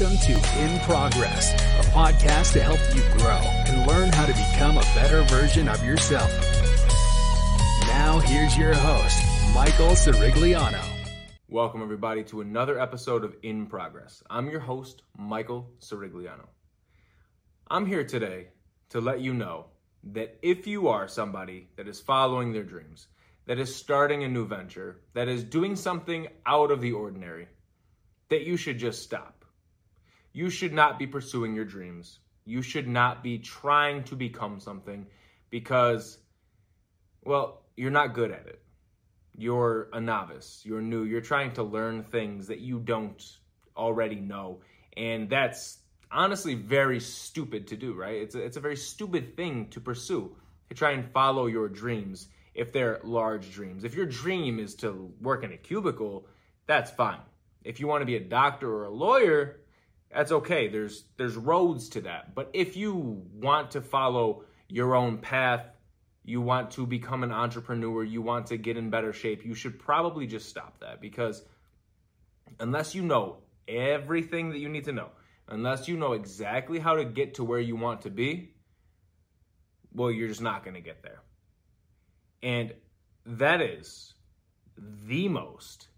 Welcome to In Progress, a podcast to help you grow and learn how to become a better version of yourself. Now, here's your host, Michael Cirigliano. Welcome, everybody, to another episode of In Progress. I'm your host, Michael Cirigliano. I'm here today to let you know that if you are somebody that is following their dreams, that is starting a new venture, that is doing something out of the ordinary, that you should just stop. You should not be pursuing your dreams. You should not be trying to become something because, well, you're not good at it. You're a novice. You're new. You're trying to learn things that you don't already know. And that's honestly very stupid to do, right? It's a, it's a very stupid thing to pursue, to try and follow your dreams if they're large dreams. If your dream is to work in a cubicle, that's fine. If you want to be a doctor or a lawyer, that's okay. There's there's roads to that. But if you want to follow your own path, you want to become an entrepreneur, you want to get in better shape, you should probably just stop that because unless you know everything that you need to know, unless you know exactly how to get to where you want to be, well, you're just not going to get there. And that is the most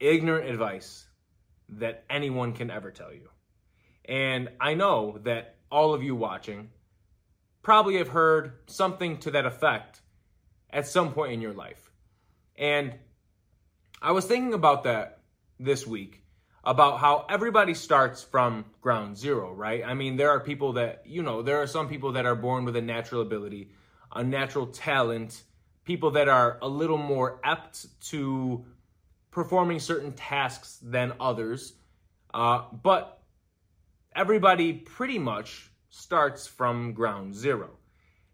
ignorant advice that anyone can ever tell you. And I know that all of you watching probably have heard something to that effect at some point in your life. And I was thinking about that this week about how everybody starts from ground zero, right? I mean, there are people that, you know, there are some people that are born with a natural ability, a natural talent, people that are a little more apt to performing certain tasks than others. Uh, but everybody pretty much starts from ground zero.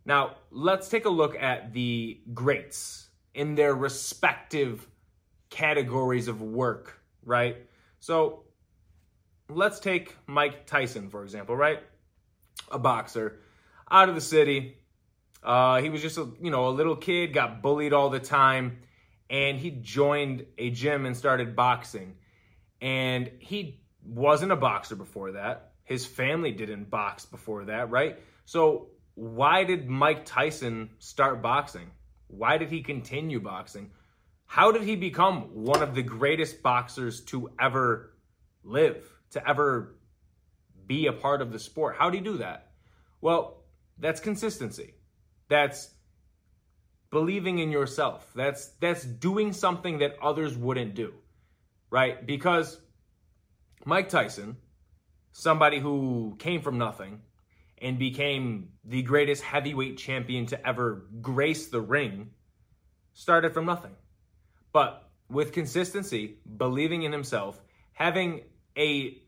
Now, let's take a look at the greats in their respective categories of work, right? So let's take Mike Tyson, for example, right? A boxer out of the city. Uh, he was just a you know a little kid, got bullied all the time, and he joined a gym and started boxing. And he wasn't a boxer before that. His family didn't box before that, right? So why did Mike Tyson start boxing? Why did he continue boxing? How did he become one of the greatest boxers to ever live, to ever be a part of the sport? How did he do that? Well, that's consistency. That's believing in yourself. That's that's doing something that others wouldn't do. Right? Because Mike Tyson, somebody who came from nothing and became the greatest heavyweight champion to ever grace the ring, started from nothing. But with consistency, believing in himself, having a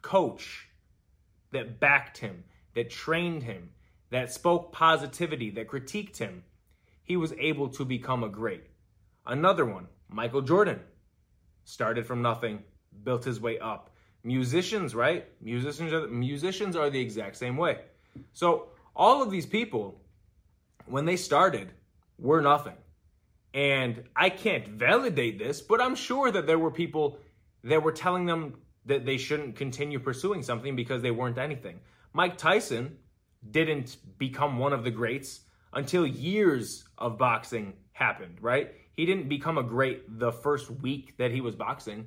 coach that backed him, that trained him, that spoke positivity, that critiqued him, he was able to become a great. Another one, Michael Jordan, started from nothing, built his way up. Musicians, right? Musicians are, musicians are the exact same way. So all of these people, when they started, were nothing. And I can't validate this, but I'm sure that there were people that were telling them that they shouldn't continue pursuing something because they weren't anything. Mike Tyson didn't become one of the greats until years of boxing happened, right? He didn't become a great the first week that he was boxing,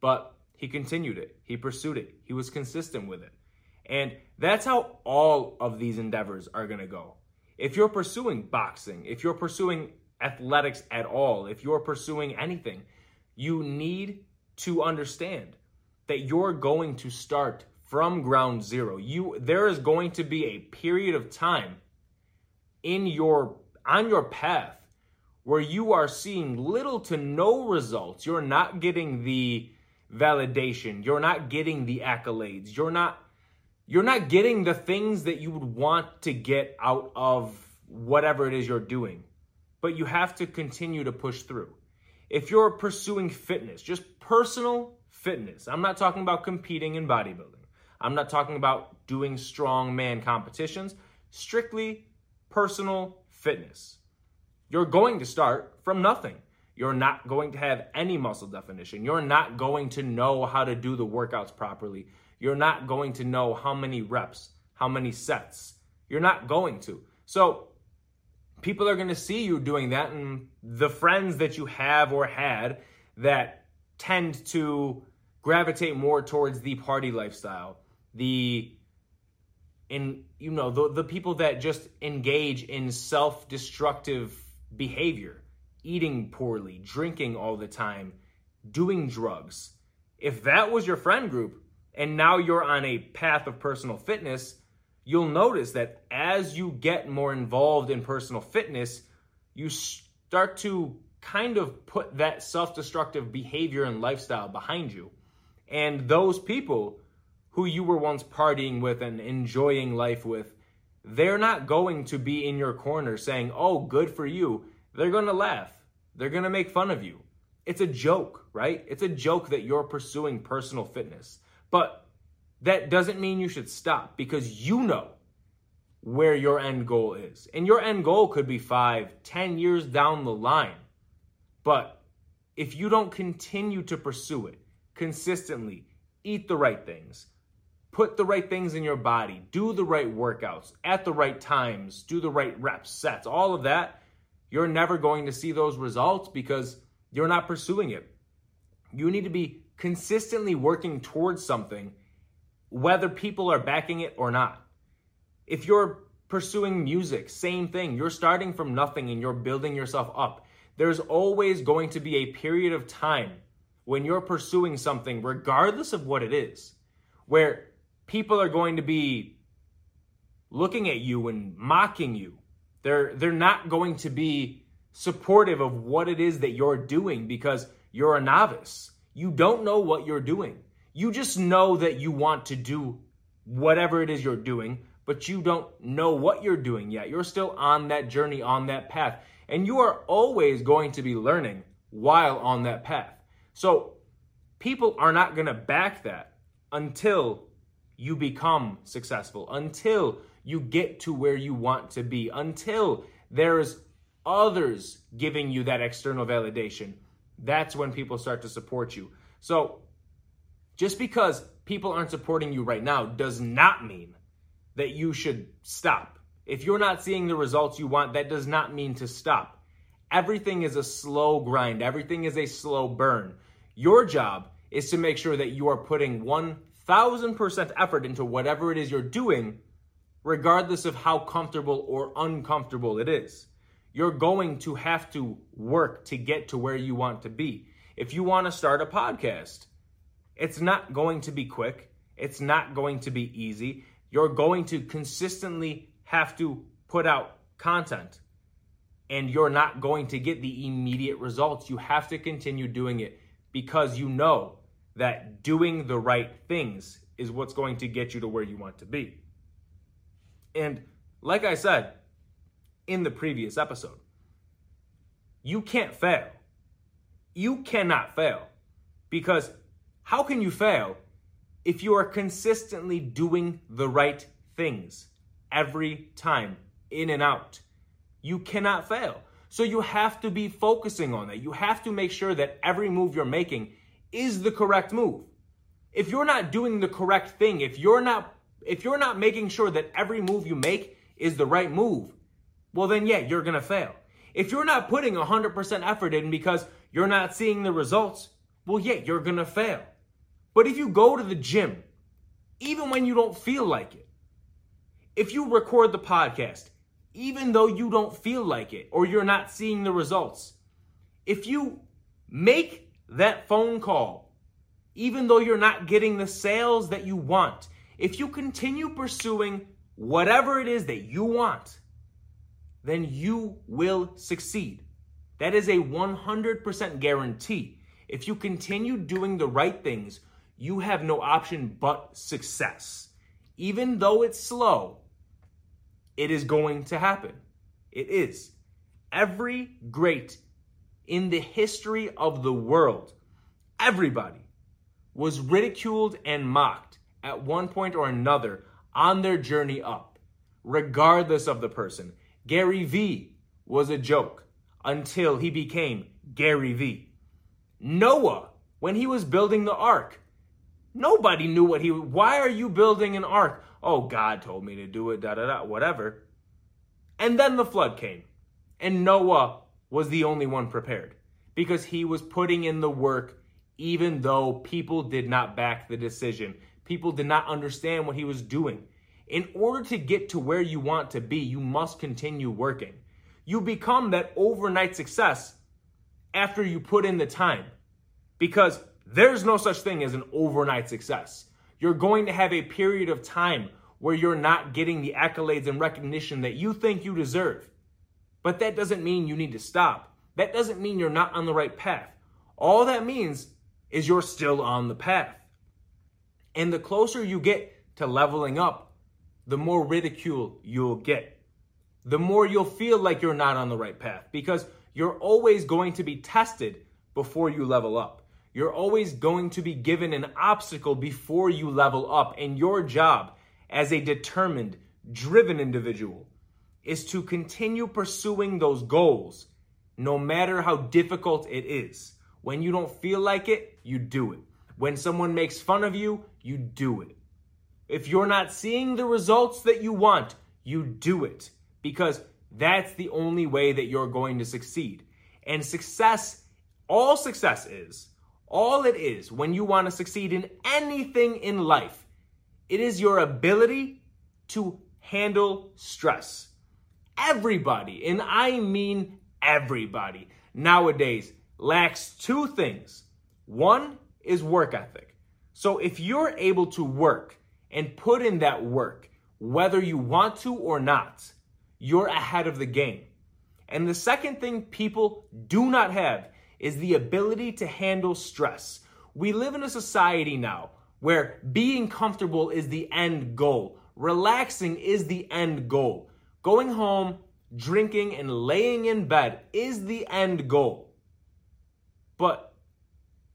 but he continued it. He pursued it. He was consistent with it. And that's how all of these endeavors are going to go. If you're pursuing boxing, if you're pursuing athletics at all, if you're pursuing anything, you need to understand that you're going to start from ground zero. You there is going to be a period of time in your on your path where you are seeing little to no results. You're not getting the validation. You're not getting the accolades. You're not you're not getting the things that you would want to get out of whatever it is you're doing but you have to continue to push through. If you're pursuing fitness, just personal fitness, I'm not talking about competing in bodybuilding. I'm not talking about doing strong man competitions, strictly personal fitness. You're going to start from nothing. You're not going to have any muscle definition. You're not going to know how to do the workouts properly. You're not going to know how many reps, how many sets. You're not going to. So, people are going to see you doing that, and the friends that you have or had that tend to gravitate more towards the party lifestyle, the in you know the the people that just engage in self-destructive behavior, eating poorly, drinking all the time, doing drugs. If that was your friend group and now you're on a path of personal fitness, you'll notice that as you get more involved in personal fitness, you start to kind of put that self destructive behavior and lifestyle behind you. And those people who you were once partying with and enjoying life with, they're not going to be in your corner saying, oh, good for you. They're going to laugh. They're going to make fun of you. It's a joke, right? It's a joke that you're pursuing personal fitness. But that doesn't mean you should stop because you know where your end goal is. And your end goal could be five, ten years down the line. But if you don't continue to pursue it consistently, eat the right things, put the right things in your body, do the right workouts at the right times, do the right reps, sets, all of that, you're never going to see those results because you're not pursuing it. You need to be consistently working towards something, whether people are backing it or not. If you're pursuing music, same thing. You're starting from nothing and you're building yourself up there's always going to be a period of time when you're pursuing something, regardless of what it is, where people are going to be looking at you and mocking you. They're, they're not going to be supportive of what it is that you're doing because you're a novice. You don't know what you're doing. You just know that you want to do whatever it is you're doing, but you don't know what you're doing yet. You're still on that journey, on that path. And you are always going to be learning while on that path. So people are not going to back that until you become successful, until you get to where you want to be, until there's others giving you that external validation. That's when people start to support you. So just because people aren't supporting you right now does not mean that you should stop. If you're not seeing the results you want, that does not mean to stop. Everything is a slow grind, everything is a slow burn. Your job is to make sure that you are putting 1000% effort into whatever it is you're doing, regardless of how comfortable or uncomfortable it is. You're going to have to work to get to where you want to be. If you want to start a podcast, it's not going to be quick. It's not going to be easy. You're going to consistently have to put out content and you're not going to get the immediate results. You have to continue doing it because you know that doing the right things is what's going to get you to where you want to be. And like I said in the previous episode, you can't fail. You cannot fail because how can you fail if you are consistently doing the right things? every time, in and out. You cannot fail. So you have to be focusing on that. You have to make sure that every move you're making is the correct move. If you're not doing the correct thing, if you're not if you're not making sure that every move you make is the right move, well then yeah, you're going to fail. If you're not putting 100% effort in because you're not seeing the results, well yeah, you're going to fail. But if you go to the gym even when you don't feel like it, if you record the podcast, even though you don't feel like it or you're not seeing the results, if you make that phone call, even though you're not getting the sales that you want, if you continue pursuing whatever it is that you want, then you will succeed. That is a 100% guarantee. If you continue doing the right things, you have no option but success. Even though it's slow, it is going to happen. It is. Every great in the history of the world, everybody was ridiculed and mocked at one point or another on their journey up, regardless of the person. Gary Vee was a joke until he became Gary Vee. Noah, when he was building the ark, nobody knew what he why are you building an ark? Oh, God told me to do it, da da da, whatever. And then the flood came. And Noah was the only one prepared because he was putting in the work even though people did not back the decision. People did not understand what he was doing. In order to get to where you want to be, you must continue working. You become that overnight success after you put in the time because there's no such thing as an overnight success. You're going to have a period of time where you're not getting the accolades and recognition that you think you deserve. But that doesn't mean you need to stop. That doesn't mean you're not on the right path. All that means is you're still on the path. And the closer you get to leveling up, the more ridicule you'll get. The more you'll feel like you're not on the right path because you're always going to be tested before you level up. You're always going to be given an obstacle before you level up. And your job as a determined, driven individual is to continue pursuing those goals no matter how difficult it is. When you don't feel like it, you do it. When someone makes fun of you, you do it. If you're not seeing the results that you want, you do it because that's the only way that you're going to succeed. And success, all success is, all it is when you want to succeed in anything in life, it is your ability to handle stress. Everybody, and I mean everybody, nowadays lacks two things. One is work ethic. So if you're able to work and put in that work, whether you want to or not, you're ahead of the game. And the second thing people do not have is the ability to handle stress. We live in a society now where being comfortable is the end goal, relaxing is the end goal, going home, drinking, and laying in bed is the end goal. But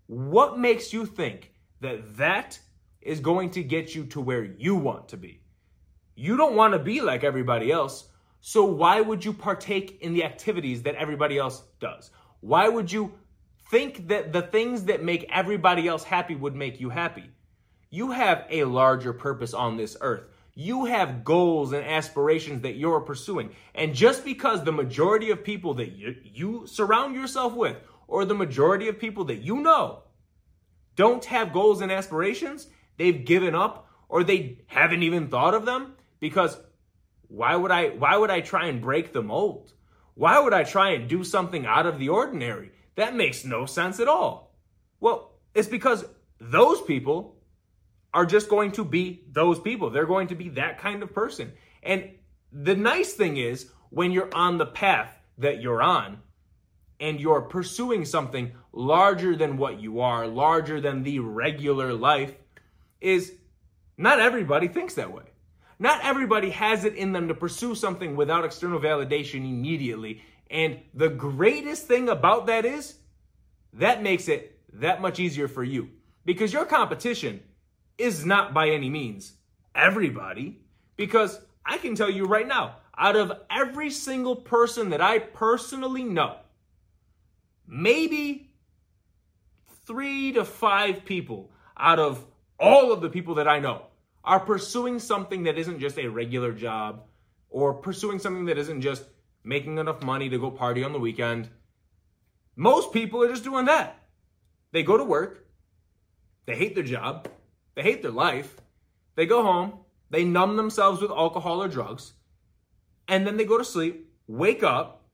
what makes you think that that is going to get you to where you want to be? You don't want to be like everybody else. So why would you partake in the activities that everybody else does? Why would you think that the things that make everybody else happy would make you happy? You have a larger purpose on this earth. You have goals and aspirations that you're pursuing. And just because the majority of people that you, you surround yourself with or the majority of people that you know don't have goals and aspirations, they've given up or they haven't even thought of them because why would I why would I try and break the mold? Why would I try and do something out of the ordinary? That makes no sense at all. Well, it's because those people are just going to be those people. They're going to be that kind of person. And the nice thing is when you're on the path that you're on, and you're pursuing something larger than what you are, larger than the regular life, is not everybody thinks that way. Not everybody has it in them to pursue something without external validation immediately. And the greatest thing about that is that makes it that much easier for you because your competition is not by any means everybody. Because I can tell you right now, out of every single person that I personally know, maybe three to five people out of all of the people that I know are pursuing something that isn't just a regular job or pursuing something that isn't just making enough money to go party on the weekend. Most people are just doing that. They go to work, they hate their job, they hate their life, they go home, they numb themselves with alcohol or drugs, and then they go to sleep, wake up,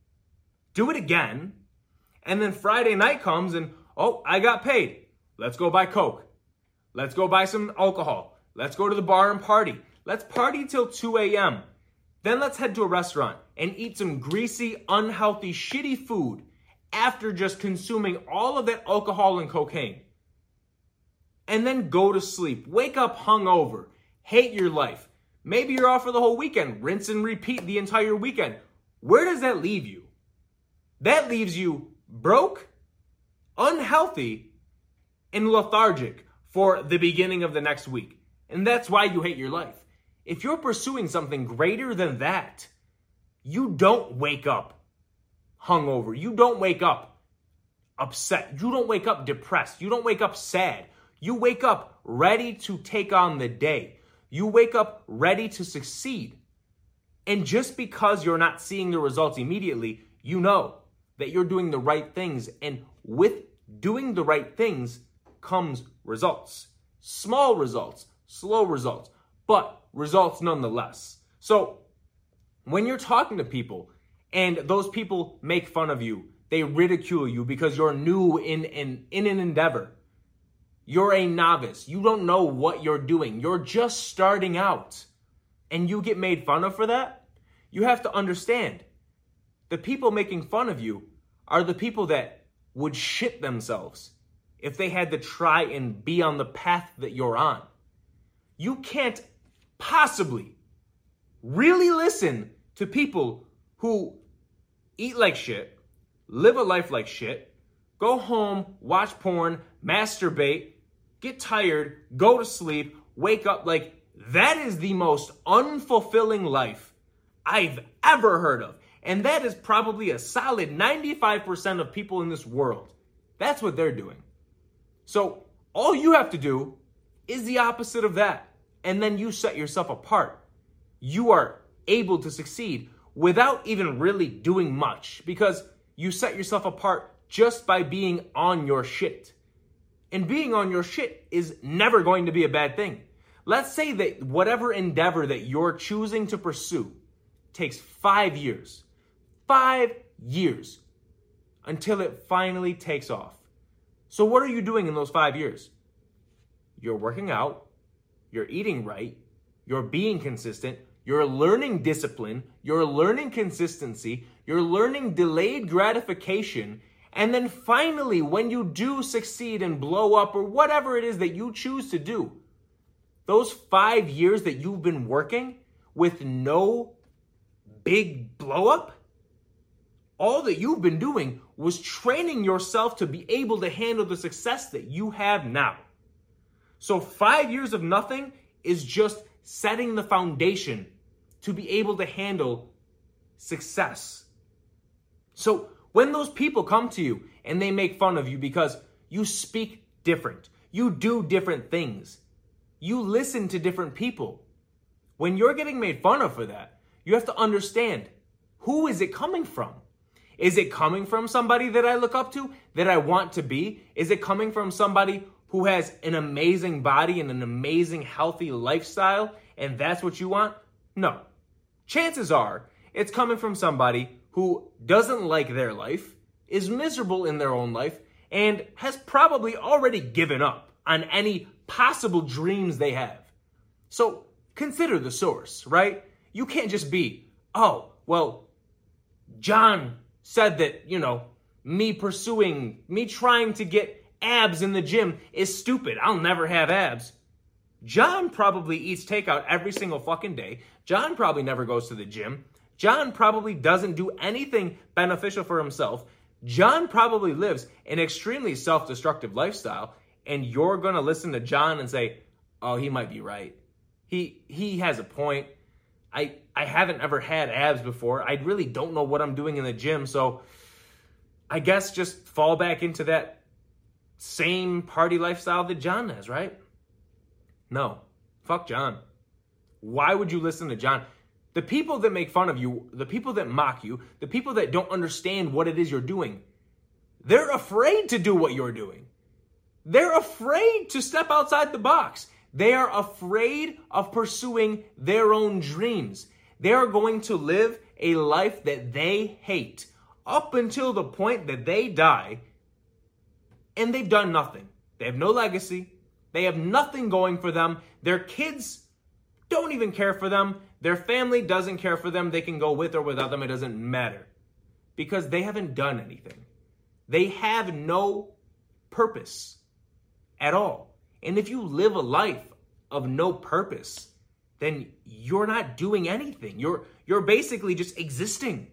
do it again, and then Friday night comes and, oh, I got paid. Let's go buy Coke. Let's go buy some alcohol. Let's go to the bar and party. Let's party till 2 a.m. Then let's head to a restaurant and eat some greasy, unhealthy, shitty food after just consuming all of that alcohol and cocaine. And then go to sleep. Wake up hungover. Hate your life. Maybe you're off for the whole weekend. Rinse and repeat the entire weekend. Where does that leave you? That leaves you broke, unhealthy, and lethargic for the beginning of the next week. And that's why you hate your life. If you're pursuing something greater than that, you don't wake up hungover. You don't wake up upset. You don't wake up depressed. You don't wake up sad. You wake up ready to take on the day. You wake up ready to succeed. And just because you're not seeing the results immediately, you know that you're doing the right things. And with doing the right things comes results. Small results, slow results, but results nonetheless. So when you're talking to people and those people make fun of you, they ridicule you because you're new in, in, in an endeavor. You're a novice. You don't know what you're doing. You're just starting out. And you get made fun of for that? You have to understand the people making fun of you are the people that would shit themselves if they had to try and be on the path that you're on. You can't possibly really listen to people who eat like shit, live a life like shit, go home, watch porn, masturbate, get tired, go to sleep, wake up. Like, that is the most unfulfilling life I've ever heard of. And that is probably a solid 95% of people in this world. That's what they're doing. So, all you have to do is the opposite of that. And then you set yourself apart. You are able to succeed without even really doing much because you set yourself apart just by being on your shit. And being on your shit is never going to be a bad thing. Let's say that whatever endeavor that you're choosing to pursue takes five years. Five years until it finally takes off. So, what are you doing in those five years? You're working out, you're eating right, you're being consistent, you're learning discipline, you're learning consistency, you're learning delayed gratification. And then finally, when you do succeed and blow up or whatever it is that you choose to do, those five years that you've been working with no big blow up, all that you've been doing was training yourself to be able to handle the success that you have now. So, five years of nothing is just setting the foundation to be able to handle success. So, when those people come to you and they make fun of you because you speak different, you do different things, you listen to different people, when you're getting made fun of for that, you have to understand who is it coming from? Is it coming from somebody that I look up to, that I want to be? Is it coming from somebody who has an amazing body and an amazing healthy lifestyle and that's what you want? No. Chances are it's coming from somebody who doesn't like their life, is miserable in their own life, and has probably already given up on any possible dreams they have. So consider the source, right? You can't just be, oh, well, John said that, you know, me pursuing, me trying to get abs in the gym is stupid. I'll never have abs. John probably eats takeout every single fucking day. John probably never goes to the gym. John probably doesn't do anything beneficial for himself. John probably lives an extremely self destructive lifestyle. And you're going to listen to John and say, oh, he might be right. He, he has a point. I I haven't ever had abs before. I really don't know what I'm doing in the gym, so I guess just fall back into that same party lifestyle that John has, right? No. Fuck John. Why would you listen to John? The people that make fun of you, the people that mock you, the people that don't understand what it is you're doing, they're afraid to do what you're doing. They're afraid to step outside the box. They are afraid of pursuing their own dreams. They are going to live a life that they hate up until the point that they die, and they've done nothing. They have no legacy. They have nothing going for them. Their kids don't even care for them. Their family doesn't care for them. They can go with or without them. It doesn't matter because they haven't done anything. They have no purpose at all. And if you live a life of no purpose, then you're not doing anything. You're you're basically just existing.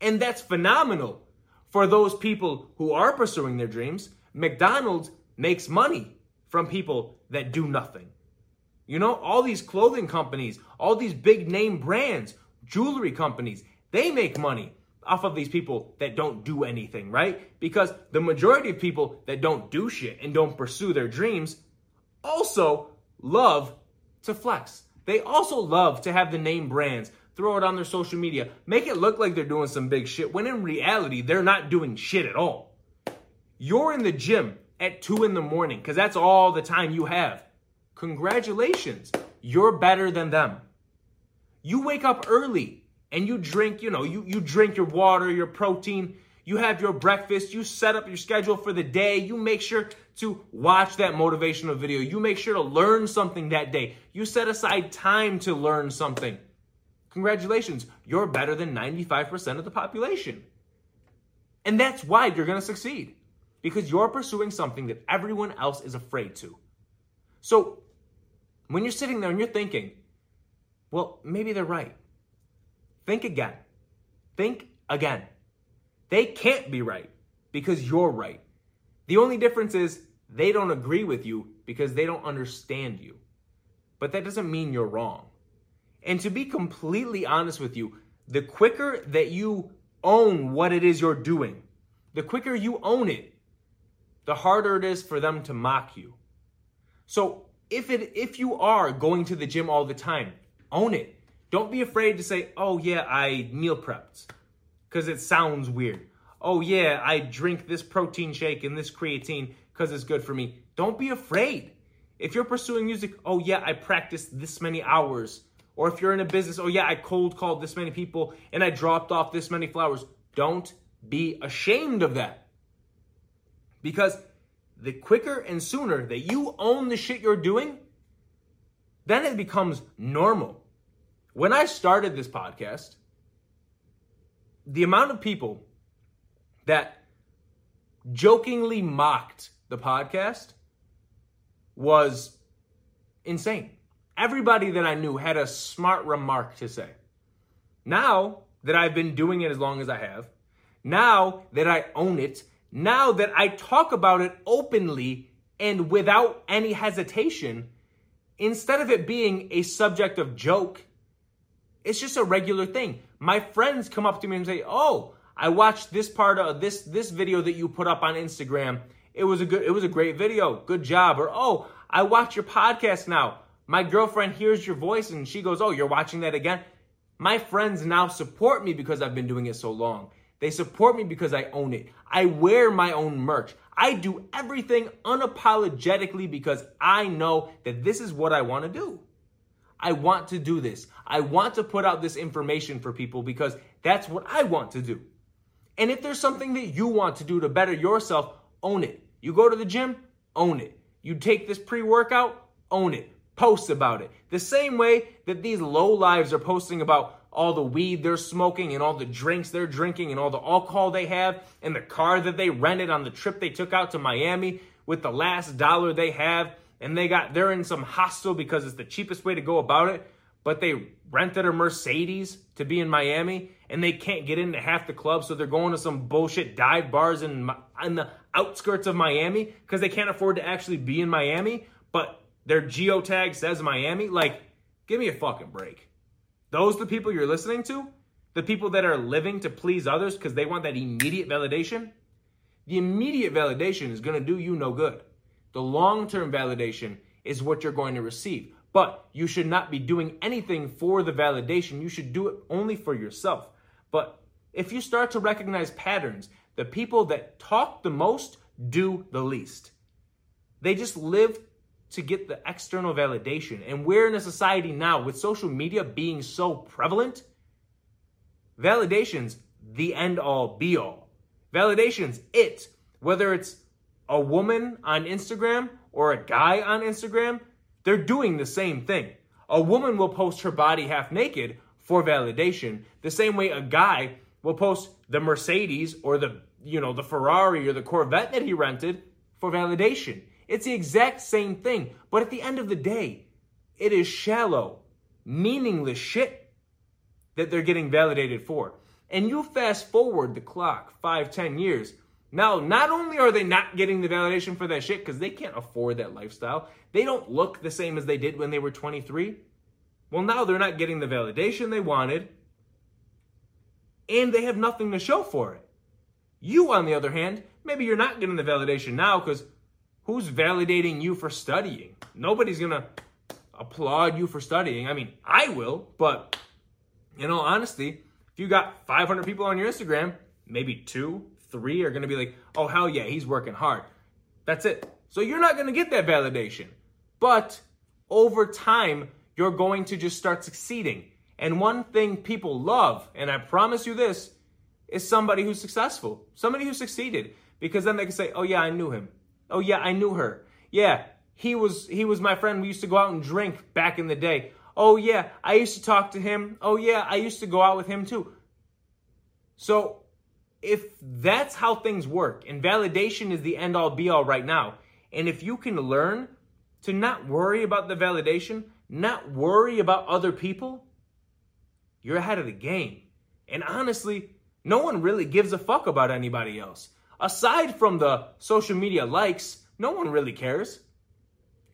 And that's phenomenal for those people who are pursuing their dreams. McDonald's makes money from people that do nothing. You know, all these clothing companies, all these big name brands, jewelry companies, they make money off of these people that don't do anything, right? Because the majority of people that don't do shit and don't pursue their dreams also love to flex. They also love to have the name brands, throw it on their social media, make it look like they're doing some big shit when in reality, they're not doing shit at all. You're in the gym at two in the morning because that's all the time you have. Congratulations, you're better than them. You wake up early and you drink, you know, you, you drink your water, your protein, you have your breakfast, you set up your schedule for the day, you make sure to watch that motivational video, you make sure to learn something that day, you set aside time to learn something. Congratulations, you're better than 95% of the population. And that's why you're gonna succeed because you're pursuing something that everyone else is afraid to. So when you're sitting there and you're thinking, well, maybe they're right. Think again. Think again. They can't be right because you're right. The only difference is they don't agree with you because they don't understand you. But that doesn't mean you're wrong. And to be completely honest with you, the quicker that you own what it is you're doing, the quicker you own it, the harder it is for them to mock you. So if it if you are going to the gym all the time, own it. Don't be afraid to say, "Oh yeah, I meal prepped." Cuz it sounds weird. "Oh yeah, I drink this protein shake and this creatine cuz it's good for me." Don't be afraid. If you're pursuing music, "Oh yeah, I practiced this many hours." Or if you're in a business, "Oh yeah, I cold called this many people and I dropped off this many flowers." Don't be ashamed of that. Because the quicker and sooner that you own the shit you're doing, then it becomes normal. When I started this podcast, the amount of people that jokingly mocked the podcast was insane. Everybody that I knew had a smart remark to say. Now that I've been doing it as long as I have, now that I own it, now that I talk about it openly and without any hesitation, instead of it being a subject of joke, it's just a regular thing. My friends come up to me and say, "Oh, I watched this part of this this video that you put up on Instagram. It was a good it was a great video. Good job." Or, "Oh, I watch your podcast now. My girlfriend hears your voice and she goes, "Oh, you're watching that again?" My friends now support me because I've been doing it so long. They support me because I own it. I wear my own merch. I do everything unapologetically because I know that this is what I want to do. I want to do this. I want to put out this information for people because that's what I want to do. And if there's something that you want to do to better yourself, own it. You go to the gym, own it. You take this pre workout, own it. Post about it. The same way that these low lives are posting about all the weed they're smoking and all the drinks they're drinking and all the alcohol they have and the car that they rented on the trip they took out to Miami with the last dollar they have. And they got they're in some hostel because it's the cheapest way to go about it. But they rented a Mercedes to be in Miami and they can't get into half the clubs so they're going to some bullshit dive bars in in the outskirts of Miami because they can't afford to actually be in Miami. But their geotag says Miami. Like give me a fucking break those the people you're listening to? The people that are living to please others because they want that immediate validation? The immediate validation is going to do you no good. The long term validation is what you're going to receive. But you should not be doing anything for the validation. You should do it only for yourself. But if you start to recognize patterns, the people that talk the most do the least. They just live to get the external validation. And we're in a society now with social media being so prevalent. Validation's the end all be all. Validation's it. Whether it's a woman on Instagram or a guy on Instagram, they're doing the same thing. A woman will post her body half naked for validation, the same way a guy will post the Mercedes or the you know the Ferrari or the Corvette that he rented for validation. It's the exact same thing. But at the end of the day, it is shallow, meaningless shit that they're getting validated for. And you fast forward the clock five, ten years. Now, not only are they not getting the validation for that shit because they can't afford that lifestyle, they don't look the same as they did when they were 23. Well, now they're not getting the validation they wanted. and they have nothing to show for it. You, on the other hand, maybe you're not getting the validation now because who's validating you for studying? Nobody's going to applaud you for studying. I mean, I will, but in all honesty, if you got 500 people on your Instagram, maybe two, three are going to be like, oh, hell yeah, he's working hard. That's it. So you're not going to get that validation. But over time, you're going to just start succeeding. And one thing people love, and I promise you this, is somebody who's successful, somebody who succeeded, because then they can say, "Oh yeah, I knew him. Oh yeah, I knew her. Yeah, he was he was my friend. We used to go out and drink back in the day. Oh yeah, I used to talk to him. Oh yeah, I used to go out with him too." So, if that's how things work, and validation is the end all be all right now, and if you can learn to not worry about the validation, not worry about other people, you're ahead of the game. And honestly, no one really gives a fuck about anybody else. Aside from the social media likes, no one really cares.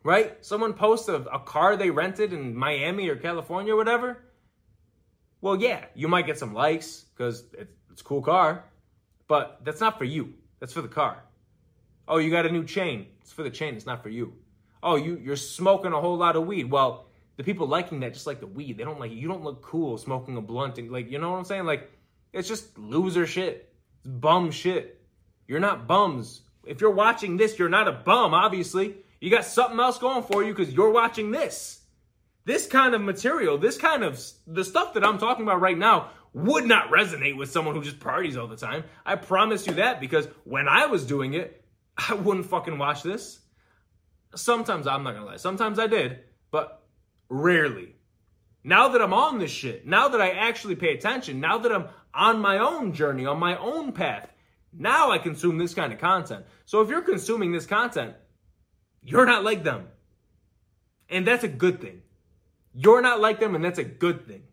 Right? Someone posts a, a car they rented in Miami or California or whatever. Well, yeah, you might get some likes because it's, a cool car, but that's not for you. That's for the car. Oh, you got a new chain. It's for the chain. It's not for you. Oh, you, you're smoking a whole lot of weed. Well, the people liking that just like the weed. They don't like you don't look cool smoking a blunt and like you know what I'm saying? Like it's just loser shit. It's bum shit. You're not bums. If you're watching this, you're not a bum, obviously. You got something else going for you because you're watching this. This kind of material, this kind of the stuff that I'm talking about right now would not resonate with someone who just parties all the time. I promise you that because when I was doing it, I wouldn't fucking watch this. Sometimes I'm not gonna lie. Sometimes I did, but rarely. Now that I'm on this shit, now that I actually pay attention, now that I'm on my own journey, on my own path, now I consume this kind of content. So if you're consuming this content, you're not like them. And that's a good thing. You're not like them, and that's a good thing.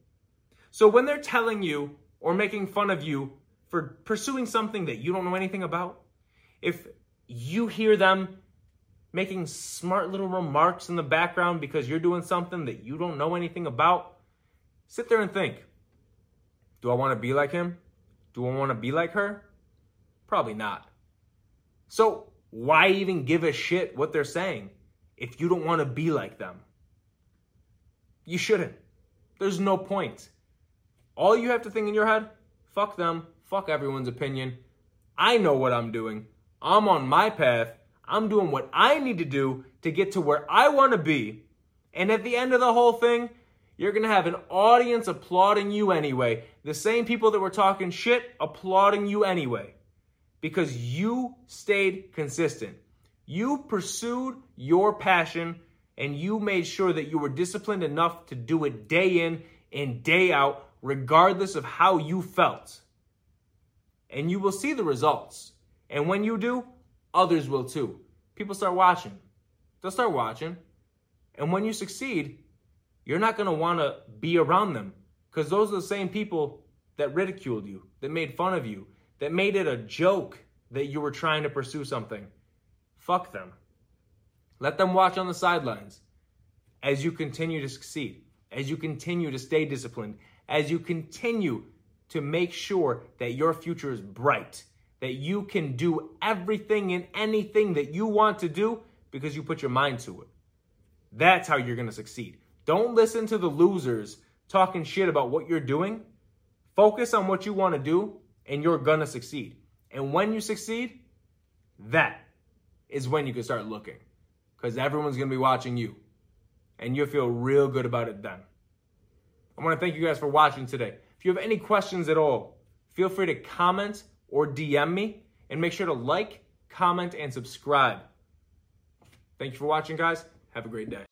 So when they're telling you or making fun of you for pursuing something that you don't know anything about, if you hear them making smart little remarks in the background because you're doing something that you don't know anything about, sit there and think Do I want to be like him? Do I want to be like her? Probably not. So, why even give a shit what they're saying if you don't want to be like them? You shouldn't. There's no point. All you have to think in your head fuck them, fuck everyone's opinion. I know what I'm doing. I'm on my path. I'm doing what I need to do to get to where I want to be. And at the end of the whole thing, you're going to have an audience applauding you anyway. The same people that were talking shit applauding you anyway. Because you stayed consistent. You pursued your passion and you made sure that you were disciplined enough to do it day in and day out, regardless of how you felt. And you will see the results. And when you do, others will too. People start watching. They'll start watching. And when you succeed, you're not going to want to be around them because those are the same people that ridiculed you, that made fun of you, that made it a joke that you were trying to pursue something. Fuck them. Let them watch on the sidelines as you continue to succeed, as you continue to stay disciplined, as you continue to make sure that your future is bright that you can do everything and anything that you want to do because you put your mind to it. That's how you're going to succeed. Don't listen to the losers talking shit about what you're doing. Focus on what you want to do and you're to succeed. And when you succeed, that is when you can start looking because everyone's to be watching you and you'll feel real good about it then. I want to thank you guys for watching today. If you have any questions at all, feel free to comment or DM me. And make sure to like, comment, and subscribe. Thank you for watching, guys. Have a great day.